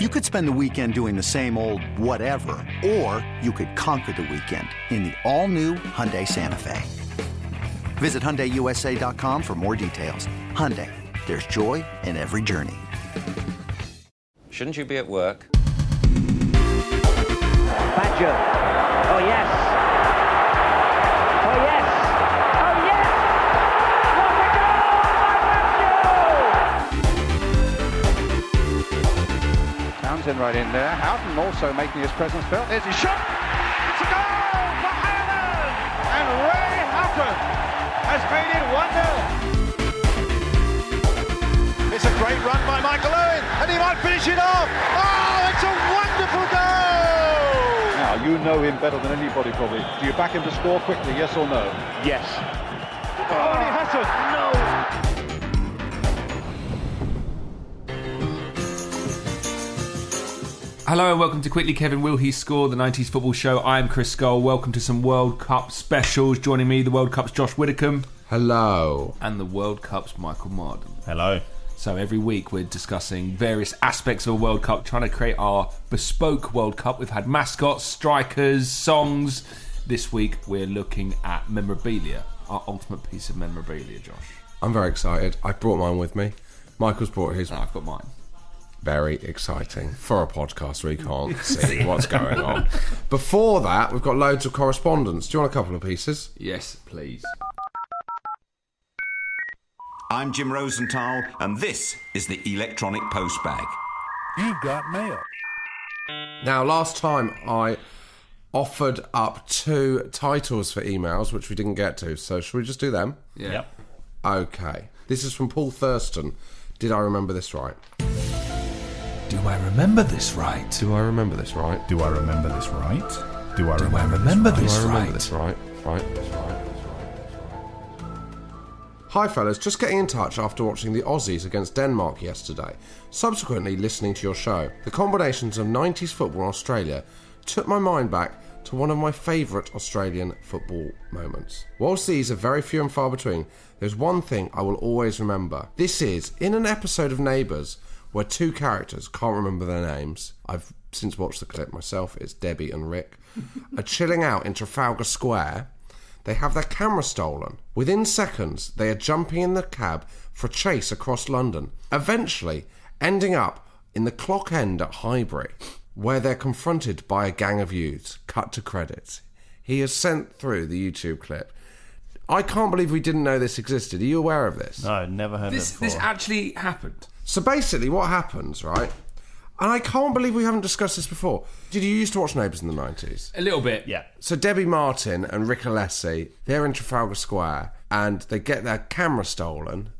You could spend the weekend doing the same old whatever, or you could conquer the weekend in the all-new Hyundai Santa Fe. Visit HyundaiUSA.com for more details. Hyundai, there's joy in every journey. Shouldn't you be at work? Badger. Oh, yes. By right in there. Houghton also making his presence felt. There's his shot. It's a goal for Ireland. And Ray Houghton has made it 1 0. It's a great run by Michael Owen, and he might finish it off. Oh, it's a wonderful goal! Now, you know him better than anybody, probably. Do you back him to score quickly, yes or no? Yes. Oh, and he hasn't. No. Hello and welcome to Quickly Kevin Will He Score, the 90s football show. I'm Chris Scull. Welcome to some World Cup specials. Joining me, the World Cup's Josh Widdicombe Hello. and the World Cup's Michael Marden. Hello. So every week we're discussing various aspects of a World Cup, trying to create our bespoke World Cup. We've had mascots, strikers, songs. This week we're looking at memorabilia, our ultimate piece of memorabilia, Josh. I'm very excited. I brought mine with me. Michael's brought his. And I've got mine. Very exciting for a podcast where you can't see what's going on. Before that, we've got loads of correspondence. Do you want a couple of pieces? Yes, please. I'm Jim Rosenthal, and this is the Electronic Postbag. You've got mail. Now, last time I offered up two titles for emails, which we didn't get to. So, should we just do them? Yeah. Yep. Okay. This is from Paul Thurston. Did I remember this right? Do I remember this right? Do I remember this right? Do I remember this right? Do I Do I remember, remember this Do I remember right? this right? Right, this right. Hi, fellas. Just getting in touch after watching the Aussies against Denmark yesterday. Subsequently, listening to your show. The combinations of 90s football in Australia took my mind back to one of my favourite Australian football moments. Whilst these are very few and far between, there's one thing I will always remember. This is in an episode of Neighbours where two characters, can't remember their names, I've since watched the clip myself, it's Debbie and Rick, are chilling out in Trafalgar Square. They have their camera stolen. Within seconds, they are jumping in the cab for a chase across London, eventually ending up in the clock end at Highbury, where they're confronted by a gang of youths. Cut to credits. He has sent through the YouTube clip. I can't believe we didn't know this existed. Are you aware of this? No, never heard This, of it before. this actually happened. So basically, what happens, right? And I can't believe we haven't discussed this before. Did you used to watch Neighbours in the 90s? A little bit. yeah. So Debbie Martin and Rick Alessi, they're in Trafalgar Square and they get their camera stolen.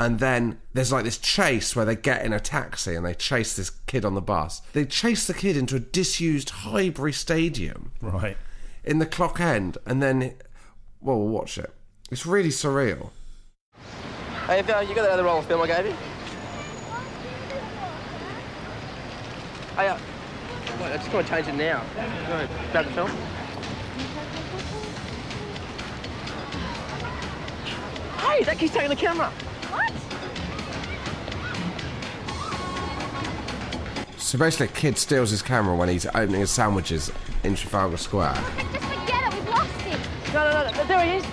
And then there's like this chase where they get in a taxi and they chase this kid on the bus. They chase the kid into a disused Highbury Stadium Right. in the clock end. And then, well, we'll watch it. It's really surreal. Hey, if, uh, you got that other roll of film I gave you? Hey, uh, wait, I just want to change it now. Go ahead, grab the film. Hey, that kid's taking the camera. What? So basically, a kid steals his camera when he's opening his sandwiches in Trafalgar Square. Just forget it, we've lost him. No, no, no, there he is.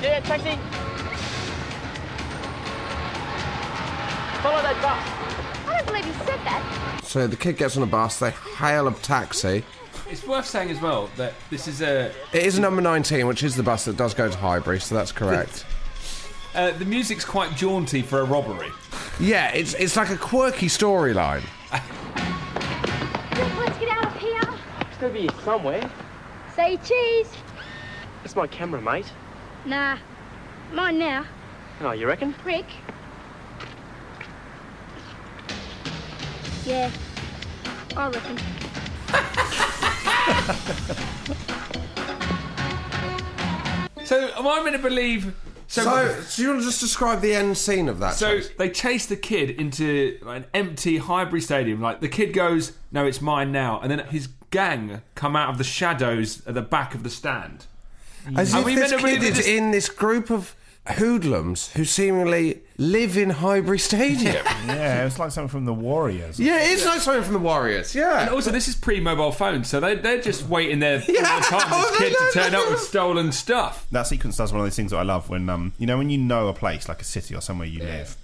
Yeah, taxi. Follow that bus. I believe he said that. So the kid gets on a bus, they hail a taxi. It's worth saying as well that this is a It is number 19, which is the bus that does go to Highbury, so that's correct. uh, the music's quite jaunty for a robbery. Yeah, it's it's like a quirky storyline. Look, let's get out of here. It's gonna be somewhere. Say cheese. It's my camera, mate. Nah, mine now. Oh, you reckon? Rick. Yeah. I reckon. So am I meant to believe? So, do you want to just describe the end scene of that? So chase? they chase the kid into an empty Highbury Stadium. Like the kid goes, "No, it's mine now," and then his gang come out of the shadows at the back of the stand. As Are if we this kid is this- in this group of hoodlums who seemingly live in Highbury Stadium. Yeah, it's like something from the Warriors. yeah, it's like something from the Warriors. Yeah. And also, this is pre-mobile phone, so they they're just waiting there all Yeah. the time. Oh, This they kid to know, turn they up with stolen stuff. That sequence does one of those things that I love when um you know when you know a place like a city or somewhere you live,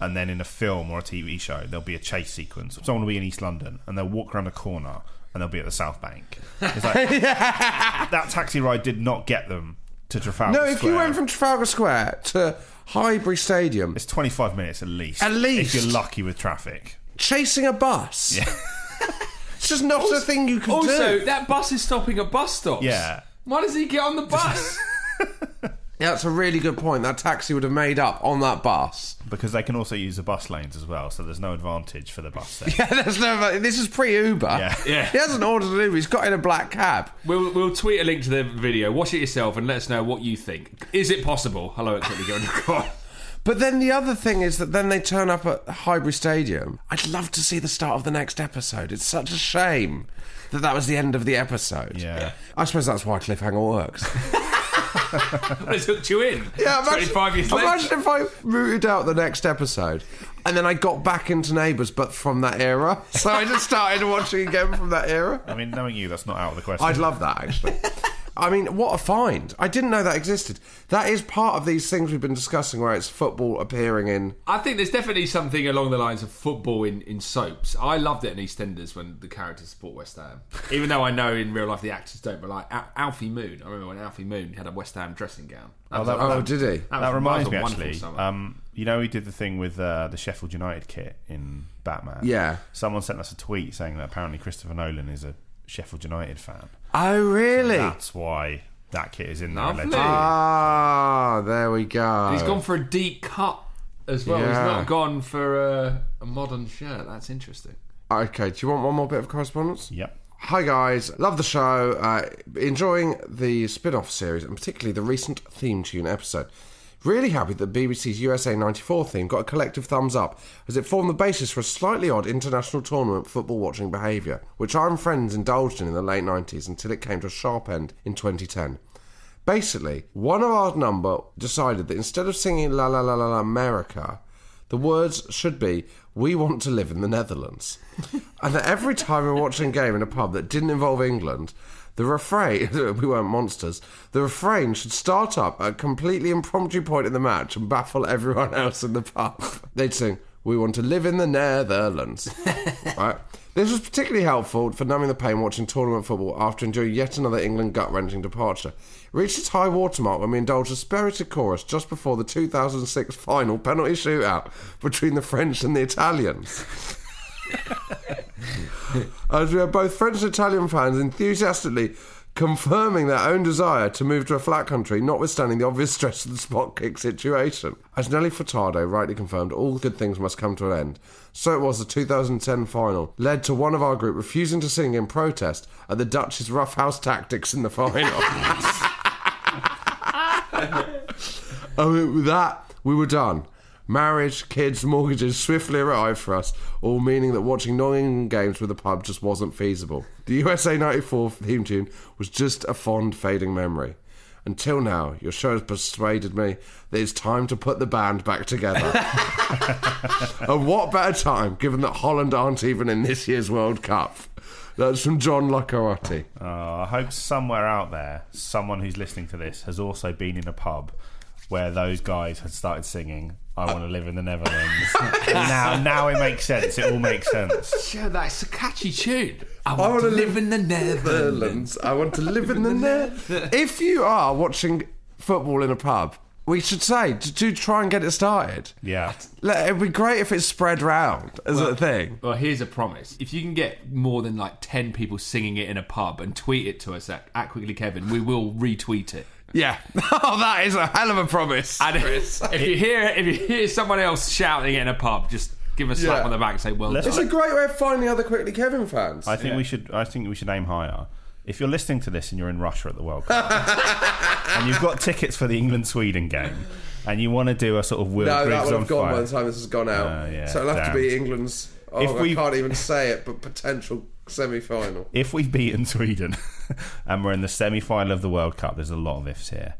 and then in a film or a TV show there'll be a chase sequence. Someone will be in East London and they'll walk around a corner and they'll be at the South Bank. It's like that taxi ride did not get them to Trafalgar no, if Square. you went from Trafalgar Square to Highbury Stadium, it's 25 minutes at least. At least. if you're lucky with traffic. chasing a bus. Yeah. It's just not a thing you can Also, do. that bus is stopping at bus stops. Yeah. Why does he get on the bus? Yeah, that's a really good point. That taxi would have made up on that bus. Because they can also use the bus lanes as well, so there's no advantage for the bus there. Yeah, there's no. This is pre-Uber. Yeah. Yeah. He hasn't ordered an Uber. He's got in a black cab. We'll, we'll tweet a link to the video. Watch it yourself and let us know what you think. Is it possible? Hello, at quickly going to But then the other thing is that then they turn up at Highbury Stadium. I'd love to see the start of the next episode. It's such a shame that that was the end of the episode. Yeah. I suppose that's why cliffhanger works. Let's hook you in. Yeah, imagine, 25 years later. imagine if I rooted out the next episode and then I got back into Neighbours, but from that era. So I just started watching again from that era. I mean, knowing you, that's not out of the question. I'd love that actually. I mean, what a find! I didn't know that existed. That is part of these things we've been discussing, where it's football appearing in. I think there's definitely something along the lines of football in, in soaps. I loved it in EastEnders when the characters support West Ham. Even though I know in real life the actors don't, but like Al- Alfie Moon, I remember when Alfie Moon had a West Ham dressing gown. Oh, that- a- Oh, did he? That, that reminds me was a wonderful actually. summer. Um, you know, he did the thing with uh, the Sheffield United kit in Batman. Yeah. Someone sent us a tweet saying that apparently Christopher Nolan is a Sheffield United fan. Oh, really? That's why that kit is in there. Lovely. allegedly. Ah, there we go. He's gone for a deep cut as well. He's Yeah. not gone for a, a modern shirt. That's interesting. Okay, do you want one more bit of correspondence? Yep. Hi guys, love the show. Uh, enjoying the spin-off series and particularly the recent theme tune episode. Really happy that BBC's USA 94 theme got a collective thumbs up as it formed the basis for a slightly odd international tournament football watching behaviour, which I and friends indulged in in the late 90s until it came to a sharp end in 2010. Basically, one of our number decided that instead of singing La La La La America, the words should be We want to live in the Netherlands. and that every time we're watching a game in a pub that didn't involve England, the refrain, we weren't monsters, the refrain should start up at a completely impromptu point in the match and baffle everyone else in the pub. They'd sing, We want to live in the Netherlands. right? This was particularly helpful for numbing the pain watching tournament football after enjoying yet another England gut wrenching departure. It reached its high watermark when we indulged a spirited chorus just before the 2006 final penalty shootout between the French and the Italians. As we are both French and Italian fans enthusiastically confirming their own desire to move to a flat country, notwithstanding the obvious stress of the spot kick situation. As Nelly Furtado rightly confirmed, all good things must come to an end. So it was the 2010 final, led to one of our group refusing to sing in protest at the Dutch's roughhouse tactics in the final. I mean, with that, we were done. Marriage, kids, mortgages swiftly arrived for us, all meaning that watching non England games with the pub just wasn't feasible. The USA 94 theme tune was just a fond, fading memory. Until now, your show has persuaded me that it's time to put the band back together. and what better time, given that Holland aren't even in this year's World Cup? That's from John Locorotti. Uh, I hope somewhere out there, someone who's listening to this has also been in a pub where those guys had started singing "I Want to Live in the Netherlands." now, now it makes sense. It all makes sense. Yeah, that's a catchy tune. I I want, wanna to live in the Netherlands. Netherlands. I want to live in the Netherlands. If you are watching football in a pub, we should say to, to try and get it started. Yeah. Like, It'd be great if it's spread round as a thing. Well, here's a promise. If you can get more than like 10 people singing it in a pub and tweet it to us at, at Quickly Kevin, we will retweet it. Yeah. Oh, that is a hell of a promise. And if, if you hear if you hear someone else shouting in a pub, just give a slap Yeah. on the back and say, well Let's- It's done. a great way of finding other Quickly Kevin fans. I think we should. I think we should aim higher. If you're listening to this and you're in Russia at the World Cup, and you've got tickets for the England Sweden game, and you want to do a sort of world no, that Griggs would on have gone fire, by the time this has gone out. Oh, yeah, so it'll have to be damn. England's. Oh, If I we- can't even say it, but potential semi-final. if we've beaten Sweden and we're in the semi-final of the World Cup, there's a lot of ifs here.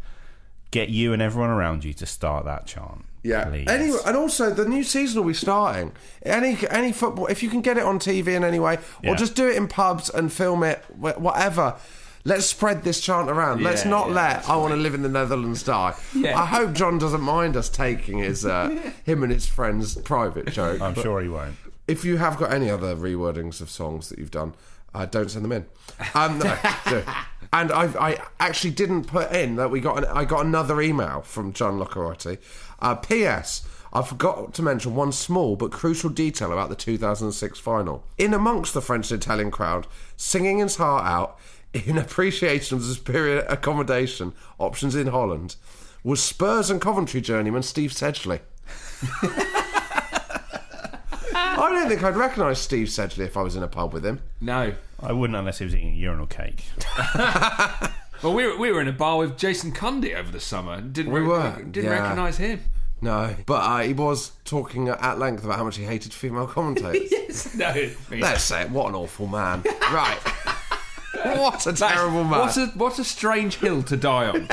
Get you and everyone around you to start that chant. Yeah. please. Anyway, and also the new season will be starting. Any any football, if you can get it on TV in any way, or Yeah. just do it in pubs and film it, whatever. Let's spread this chant around. Let's not yeah, let "I want to live in the Netherlands" die. Yeah. I hope John doesn't mind us taking his uh, him and his friends' private joke. I'm but sure he won't. If you have got any other rewordings of songs that you've done, uh, don't send them in. Um, no. And I, I actually didn't put in that we got. An, I got another email from John Locarotti. Uh, P.S. I forgot to mention one small but crucial detail about the 2006 final. In amongst the French and Italian crowd, singing his heart out in appreciation of the superior accommodation options in Holland, was Spurs and Coventry journeyman Steve Sedgley. I don't think I'd recognise Steve Sedgley if I was in a pub with him. No. I wouldn't unless he was eating urinal cake. Well, we were, we were in a bar with Jason Cundy over the summer. Didn't We re- were, Didn't yeah. recognise him. No, but uh, he was talking at length about how much he hated female commentators. yes. No. Let's say it. What an awful man. right. What a terrible man. What a what a strange hill to die on.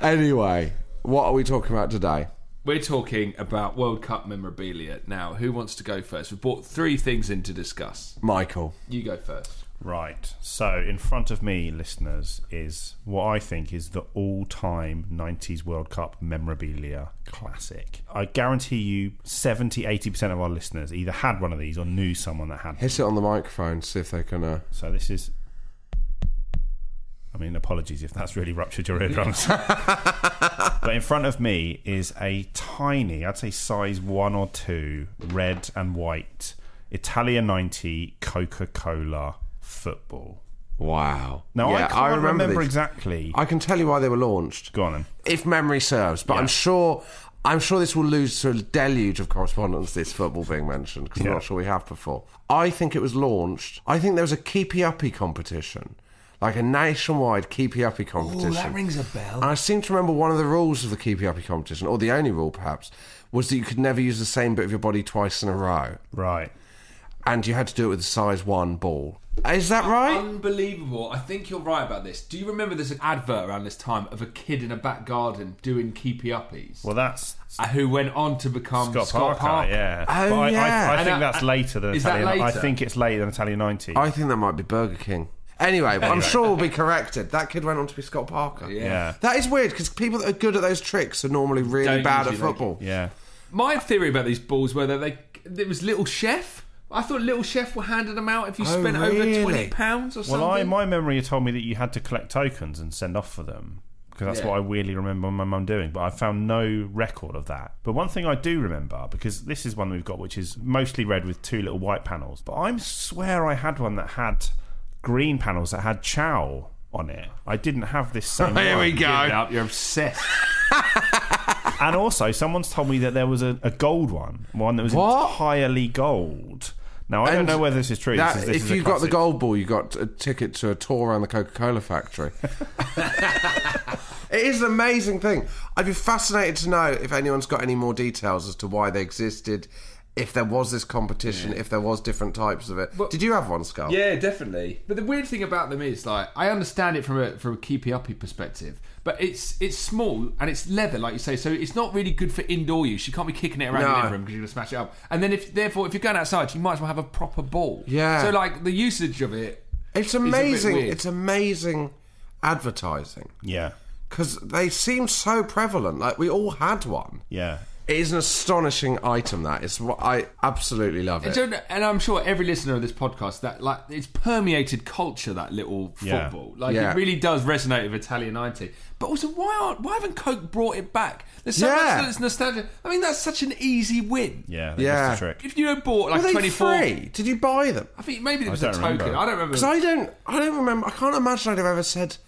Anyway, what are we talking about today? We're talking about World Cup memorabilia. Now, who wants to go first? We've brought three things in to discuss. Michael. You go first. Right. So, in front of me, listeners, is what I think is the all time 90s World Cup memorabilia classic. I guarantee you 70 80% of our listeners either had one of these or knew someone that had Hit it on the microphone, see if they can. Uh... So, this is. I mean, apologies if that's really ruptured your eardrums. but in front of me is a tiny, I'd say size one or two, red and white Italia 90 Coca Cola football. Wow. Now, I can't remember, these. exactly. I can tell you why they were launched. Go on then. If memory serves, but Yeah. I'm sure. I'm sure this will lose to a deluge of correspondence. This football being mentioned because Yeah. I'm not sure we have before. I think it was launched. I think there was a keepy uppy competition, like a nationwide keepy uppy competition. that rings a bell. And I seem to remember one of the rules of the keepy uppy competition, or the only rule perhaps, was that you could never use the same bit of your body twice in a row, Right. and you had to do it with a size one ball. Is that right? Unbelievable. I think you're right about this. Do you remember there's an advert around this time of a kid in a back garden doing keepy uppies? Well, that's Uh, who went on to become Scott, Scott, Parker, yeah. Oh, But I, yeah. I, I And, think uh, that's later than is that Italian. I think it's later than Italia 90. I think that might be Burger King. Anyway, but I'm sure we'll be corrected. That kid went on to be Scott Parker. Yeah. yeah. That is weird because people that are good at those tricks are normally really Don't bad at usually make football. Yeah. My theory about these balls were that they there was Little Chef. I thought Little Chef were handing them out if you Oh, spent really? over twenty pounds or something. Well, I, my memory told me that you had to collect tokens and send off for them because that's Yeah. what I weirdly remember my mum doing. But I found no record of that. But one thing I do remember because this is one we've got, which is mostly red with two little white panels. But I swear I had one that had green panels that had chow on it. I didn't have this same. Here one. we go. Up, You're obsessed. And also, someone's told me that there was a, a gold one, one that was What? entirely gold. Now I don't know whether this is true. That- This is- this if is a you got the classic. gold ball, you got a ticket to a tour around the Coca Cola factory. it is an amazing thing. I'd be fascinated to know if anyone's got any more details as to why they existed, if there was this competition, if there was different types of it. Did you have one, Scull? Yeah, definitely. But the weird thing about them is, like, I understand it from a from a keepy uppy perspective, but it's it's small and it's leather, like you say, so it's not really good for indoor use. You can't be kicking it around No. your living room because you're gonna smash it up. And then if therefore if you're going outside, you might as well have a proper ball. Yeah. So like the usage of it, It's is a bit amazing. weird. It's amazing advertising Yeah, because they seem so prevalent. Like we all had one. yeah. It is an astonishing item. That is what I absolutely love And, it. so, and I'm sure every listener of this podcast that like it's permeated culture that little Yeah. football. Like Yeah. it really does resonate with Italia 90. But also, why aren't why haven't Coke brought it back? There's so Yeah. much that's nostalgia. I mean, that's such an easy win. Yeah, Yeah. that's the trick. If you had bought like Were they 24, free? Did you buy them? I think maybe it was a don't token. remember. I don't remember. Because I don't, I don't remember. I can't imagine I'd have ever said,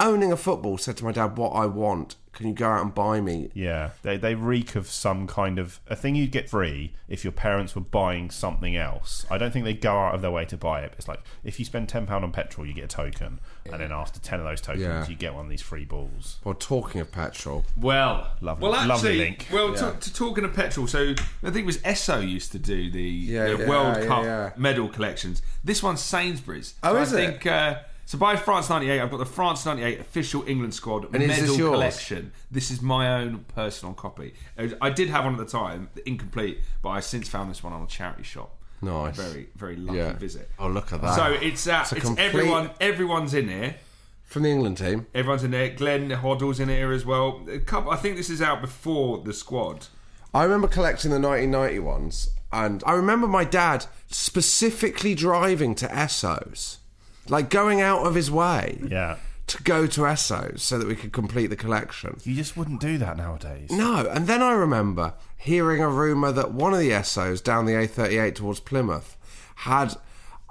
owning a football, said to my dad, "What I want, can you go out and buy me?" Yeah, they they reek of some kind of a thing you'd get free if your parents were buying something else. I don't think they go out of their way to buy it. It's like if you spend ten pound on petrol, you get a token, and then after ten of those tokens, Yeah. you get one of these free balls. Well, talking of petrol, Well, Lovely- well, actually, lovely link. well, Yeah. to, to talking of petrol. So I think it was Esso used to do the, Yeah, the yeah, World yeah, Cup yeah. medal collections. This one's Sainsbury's. Oh, so is I it? think, Uh, so by France '98, I've got the France '98 official England squad And medal this collection. This is my own personal copy. I did have one at the time, incomplete, but I since found this one on a charity shop. Nice. Very, very lucky Yeah. visit. Oh, look at that. So it's uh, It's it's, complete- everyone. Everyone's in here. from the England team. Everyone's in there. Glenn Hoddle's in here as well. A couple. I think this is out before the squad. I remember collecting the 1990 ones, and I remember my dad specifically driving to Esso's, like going out of his way Yeah, to go to Esso's so that we could complete the collection. you just wouldn't do that nowadays. No, and then I remember hearing a rumour that one of the Essos down the A38 towards Plymouth had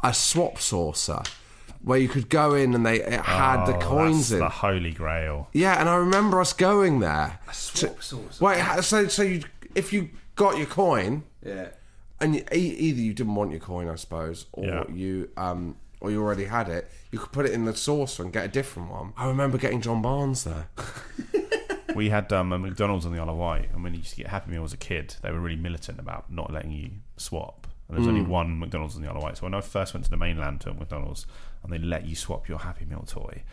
a swap saucer where you could go in and they it had the Oh, coins that's in. the holy grail. Yeah, and I remember us going there. A swap saucer? Wait, ha- so so you if you got your coin, Yeah. and you, e- either you didn't want your coin, I suppose, or Yeah. you um or you already had it, you could put it in the saucer and get a different one. I remember getting John Barnes there. We had um, a McDonald's on the Isle of Wight, and when you used to get Happy Meal as a kid, they were really militant about not letting you swap. And there's only Mm. one McDonald's on the Isle of Wight. So when I first went to the mainland to a McDonald's and they let you swap your Happy Meal toy,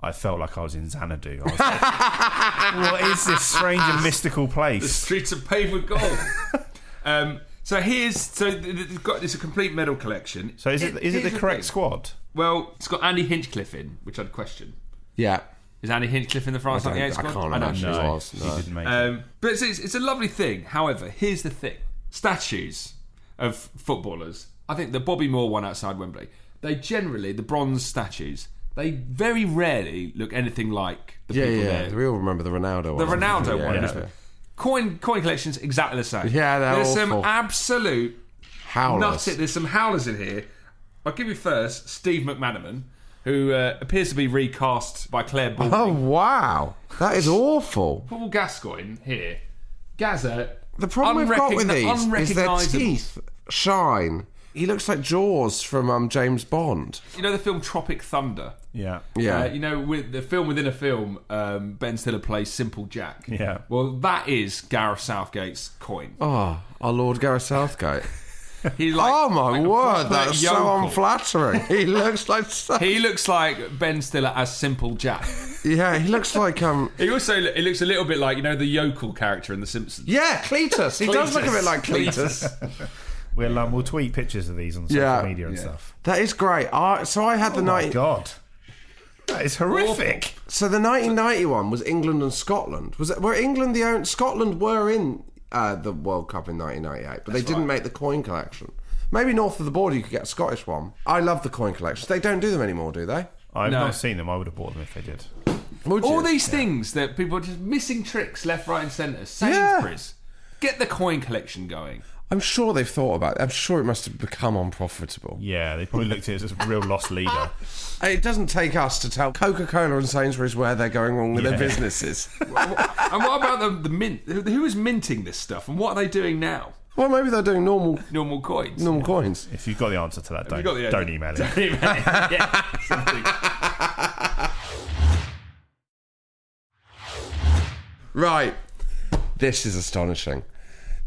I felt like I was in Xanadu. I was like, what is this strange and mystical place? The streets are paved with gold. um, so here's so th- th- it's got it's a complete medal collection. So is it is it the correct thing. squad? Well, it's got Andy Hinchcliffe in, which I'd question. Yeah. Is Andy Hinchcliffe in the France I don't- 98 I squad? can't don't imagine know. he was. He didn't make it. Um, but it's, it's, it's a lovely thing. However, here's the thing: statues of footballers. I think the Bobby Moore one outside Wembley. They generally the bronze statues. They very rarely look anything like the Yeah, people yeah. there. We all remember the Ronaldo one. The. Ronaldo Yeah, one. yeah. Coin coin collections exactly the same. Yeah, they're There's some absolute Howlers. nuts. There's some howlers in here. I'll give you first Steve McManaman, who uh, appears to be recast by Clare Balding. Oh wow, that is awful. Paul Gascoigne here. Gaza. The problem we've got with these is their teeth shine. He looks like Jaws from um, James Bond. You know the film Tropic Thunder? yeah. Yeah. Uh, you know, with the film within a film, um, Ben Stiller plays Simple Jack. Yeah. Well, that is Gareth Southgate's coin. Oh, our Lord Gareth Southgate. He's like, oh my like word, proper that's so yokel. unflattering. He looks like so, He looks like Ben Stiller as Simple Jack. yeah, he looks like um He also he looks a little bit like you know the yokel character in The Simpsons. yeah Cletus. He does look a bit like Cletus. Cletus. We'll um, we'll tweet pictures of these on social Yeah. media and Yeah. stuff. That is great. I, so I had the Oh my night. god, that is horrific. So the 1991 was England and Scotland. Was it? Were England the own? Scotland were in uh, the World Cup in 1998, but they didn't make the coin collection. Maybe north of the border you could get a Scottish one. I love the coin collections. They don't do them anymore, do they? I've No. not seen them. I would have bought them if they did. Would All you? these things that people are just missing tricks left, right, and centre. Sainsbury's. Get the coin collection going. I'm sure they've thought about it. I'm sure it must have become unprofitable. Yeah, they probably looked at it as a real lost leader. It doesn't take us to tell Coca Cola and Sainsbury's where they're going wrong with Yeah. their businesses. and what about the, the mint? Who is minting this stuff, and what are they doing now? well, maybe they're doing normal Normal coins. normal coins. If you've got the answer to that, you don't, got the- don't email it. yeah. Right. This is astonishing.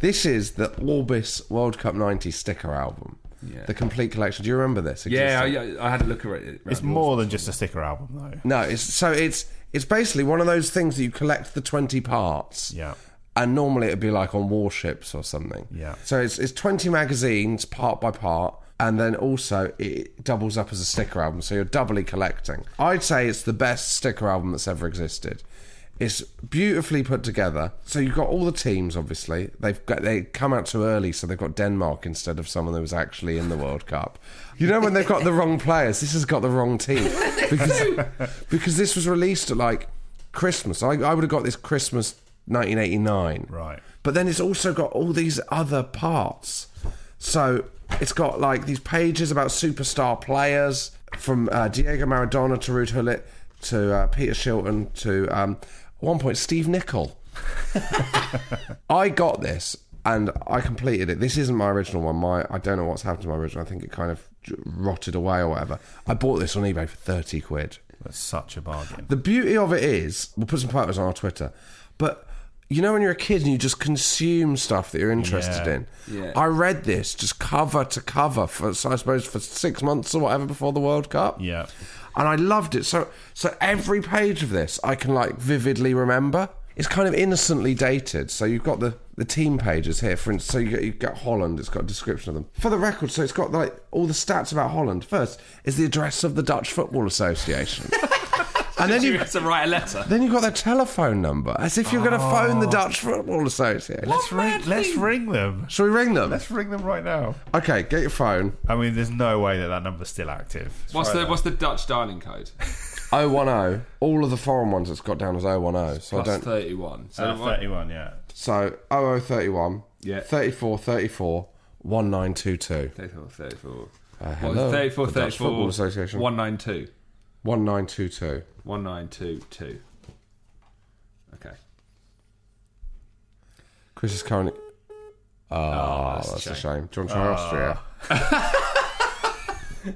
This is the Orbis World Cup 90 sticker album. Yeah. The complete collection. Do you remember this? Yeah. I, I had a look at it. It's more than just a sticker album, though. No, it's so it's it's basically one of those things that you collect the 20 parts. Yeah. And normally it'd be like on warships or something. Yeah. So it's it's 20 magazines part by part and then also it doubles up as a sticker album so you're doubly collecting. I'd say it's the best sticker album that's ever existed. It's beautifully put together. So you've got all the teams obviously. They've got they come out too early so they've got Denmark instead of someone that was actually in the World Cup. You know when they've got the wrong players, this has got the wrong team. Because because this was released at like Christmas. I, I would have got this Christmas 1989. Right. But then it's also got all these other parts. So it's got like these pages about superstar players from uh, Diego Maradona to Ruud Gullit to uh, Peter Shilton to um, at one point Steve Nicol. I got this and I completed it. This isn't my original one. My I don't know what's happened to my original. I think it kind of rotted away or whatever. I bought this on eBay for thirty quid. That's such a bargain. The beauty of it is, we'll put some photos on our Twitter, but you know when you're a kid and you just consume stuff that you're interested Yeah. in. Yeah. I read this just cover to cover for so I suppose for six months or whatever before the World Cup. Yeah. And I loved it. So so every page of this I can like vividly remember. It's kind of innocently dated. So you've got the, the team pages here, for instance. So you get, you get Holland. It's got a description of them for the record. So it's got like all the stats about Holland. First is the address of the Dutch Football Association, and then you you have to write a letter. then you've got their telephone number, as if you're going to phone the Dutch Football Association. Let's ring. Let's ring them. Shall we ring them? Let's ring them right now. Okay, get your phone. I mean, there's no way that that number's still active. Let's What's try the that. what's the Dutch dialing code? 010. All of the foreign ones it's got down as 010. So I Plus don't. thirty one. So Uh, what- 31, yeah. So 0031 Yeah. 34 34 1922. 34, 34. Uh, What hello, was it? 34, the Dutch 34, Football Association. 192. 1922. 1922. Okay. Chris is currently. Oh, that's a that's, a shame. shame. Do you want to try ah. Austria?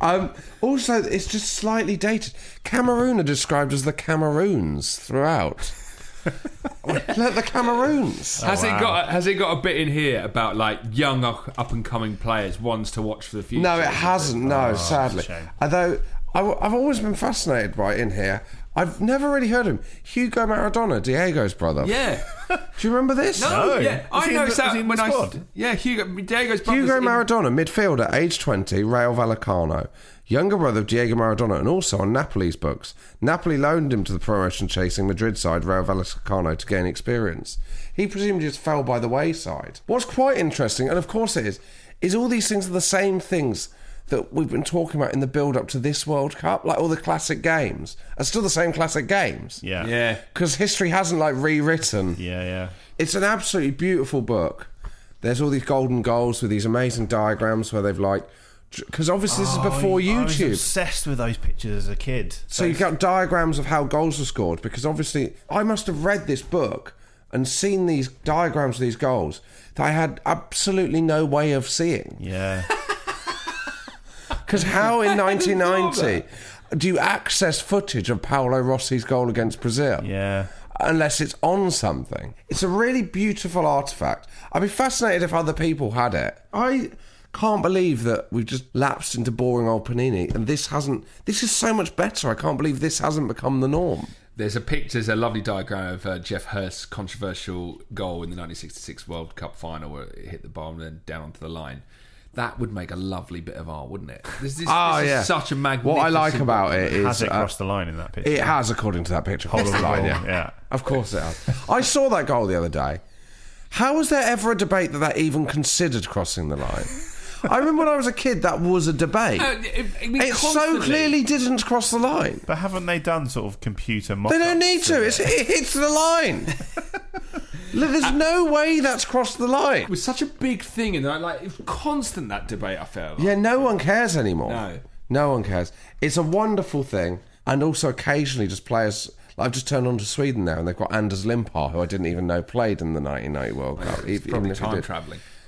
um, also, it's just slightly dated. Cameroon are described as the Cameroons throughout. Let the Cameroons. has it oh, got has it got a bit in here about like young up and coming players, ones to watch for the future? No, it hasn't. No, Oh, sadly. that's a shame. Although I, have always been fascinated by in here. I've never really heard him. Hugo Maradona, Diego's brother. Yeah. Do you remember this? No, No. yeah. I he in noticed the- is that he in when the I squad? yeah Hugo Diego's brother's Hugo in- Maradona, midfielder, age 20, Rayo Vallecano. Younger brother of Diego Maradona and also on Napoli's books. Napoli loaned him to the promotion chasing Madrid side Rayo Vallecano to gain experience. He presumably just fell by the wayside. What's quite interesting, and of course it is, is all these things are the same things that we've been talking about in the build up to this World Cup. Like all the classic games are still the same classic games. Yeah. Yeah. Because history hasn't like rewritten. Yeah, yeah. It's an absolutely beautiful book. There's all these golden goals with these amazing diagrams where they've like, because obviously this is oh, before Oh, I was YouTube. obsessed with those pictures as a kid. So you've got diagrams of how goals were scored because obviously I must have read this book and seen these diagrams of these goals that I had absolutely no way of seeing. Yeah. Because how in 1990 do you access footage of Paolo Rossi's goal against Brazil? Yeah. Unless it's on something. It's a really beautiful artifact. I'd be fascinated if other people had it. I can't believe that we've just lapsed into boring old Panini and this hasn't. This is so much better. I can't believe this hasn't become the norm. There's a picture, there's a lovely diagram of uh, Geoff Hurst's controversial goal in the 1966 World Cup final where it hit the bar and then down onto the line. That would make a lovely bit of art, wouldn't it? This, this, Ah, this is yeah. such a magnificent. What I like about it is Has it uh, crossed the line in that picture? It has, according to that picture. Crossed the line, yeah. Yeah. Of course it has. I saw that goal the other day. How was there ever a debate that that even considered crossing the line? I remember when I was a kid, that was a debate. No, it, I mean, It so clearly didn't cross the line. But haven't they done sort of computer mock They don't need to. It's, it hits the line. There's uh, no way that's crossed the line. It was such a big thing, and like it was constant that debate. I felt. Yeah, no one cares anymore. No. No one cares. It's a wonderful thing, and also occasionally just players. Like I've just turned on to Sweden now, and they've got Anders Limpar, who I didn't even know played in the 1990 World Cup. It's even- probably time did.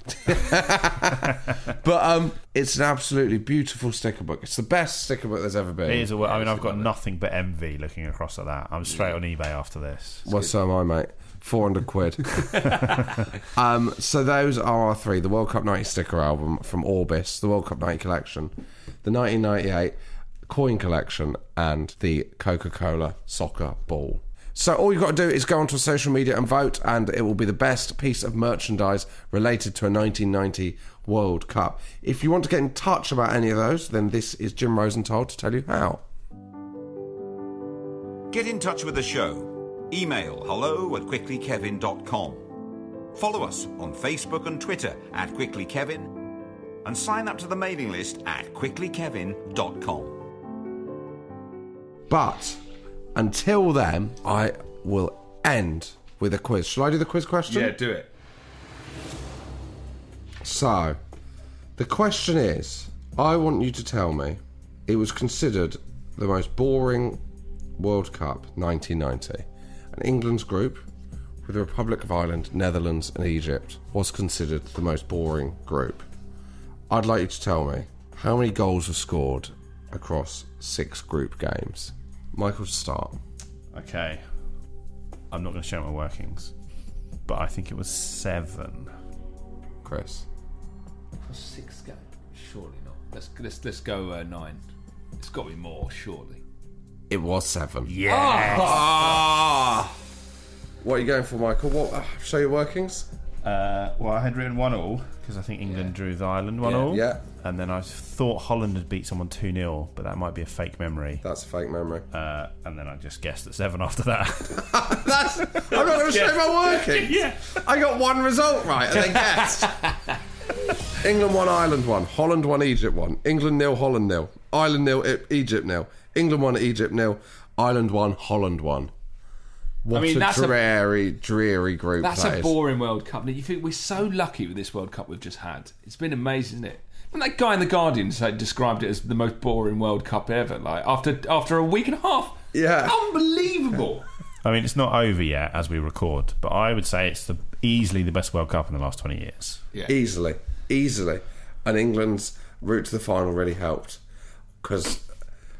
Traveling. But um, it's an absolutely beautiful sticker book. It's the best sticker book there's ever been. It is a, I mean, I've got nothing but envy looking across at that. I'm straight on eBay after this. Well, so am I, mate. 400 quid. um, so those are our three. The World Cup 90 sticker album from Orbis, the World Cup 90 collection, the 1998 coin collection, and the Coca-Cola soccer ball. So all you've got to do is go onto social media and vote, and it will be the best piece of merchandise related to a 1990 World Cup. If you want to get in touch about any of those, then this is Jim Rosenthal to tell you how. Get in touch with the show. Email hello at quicklykevin.com. Follow us on Facebook and Twitter at quicklykevin and sign up to the mailing list at quicklykevin.com. But until then, I will end with a quiz. Shall I do the quiz question? Yeah, do it. So, the question is I want you to tell me it was considered the most boring World Cup 1990, and England's group, with the Republic of Ireland, Netherlands, and Egypt, was considered the most boring group. I'd like you to tell me how many goals were scored across six group games. Michael, start. Okay. I'm not going to show my workings, but I think it was seven. Chris. For six games? Surely not. Let's let's let's go uh, nine. It's got to be more, surely. It was seven. Yes. Ah! What are you going for, Michael? What? Uh, show your workings. Uh, well, I had written one all because I think England drew with Ireland one Yeah. all. Yeah. And then I thought Holland had beat someone 2 0, but that might be a fake memory. That's a fake memory. Uh, and then I just guessed at seven after that. That's. I'm not going to show my workings. Yeah. I got one result right, and then guessed. England won, Ireland won, Holland won, Egypt won. England nil, Holland nil. Ireland nil, Egypt nil. England won, Egypt nil. Ireland won, Holland won. What mean, a that's a- dreary, dreary group That's that a is. boring World Cup. You think we're so lucky with this World Cup we've just had. It's been amazing, isn't it? And that guy in the Guardian said, described it as the most boring World Cup ever. Like after after a week and a half. Yeah. Unbelievable. I mean, it's not over yet as we record, but I would say it's the easily the best World Cup in the last 20 years. Yeah. Easily, easily. And England's route to the final really helped because,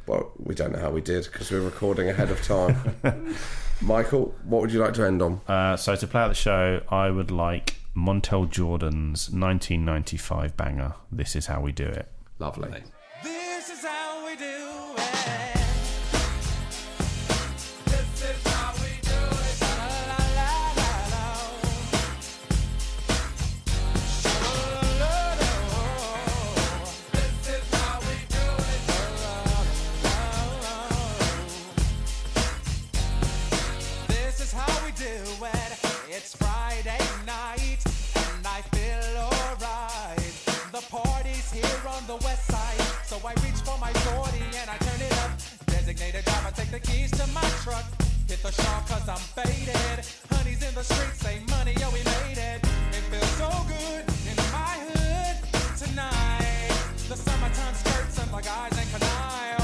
well, we don't know how we did because we're recording ahead of time. Michael, what would you like to end on? Uh, so to play out the show, I would like Montel Jordan's 1995 banger. This is how we do it. Lovely. This is how we do so I reach for my 40 and I turn it up. Designated driver, take the keys to my truck. Hit the shop cause I'm faded. Honey's in the streets, say money, yo, we made it. It feels so good in my hood tonight. The summertime skirts and the guys ain't canine.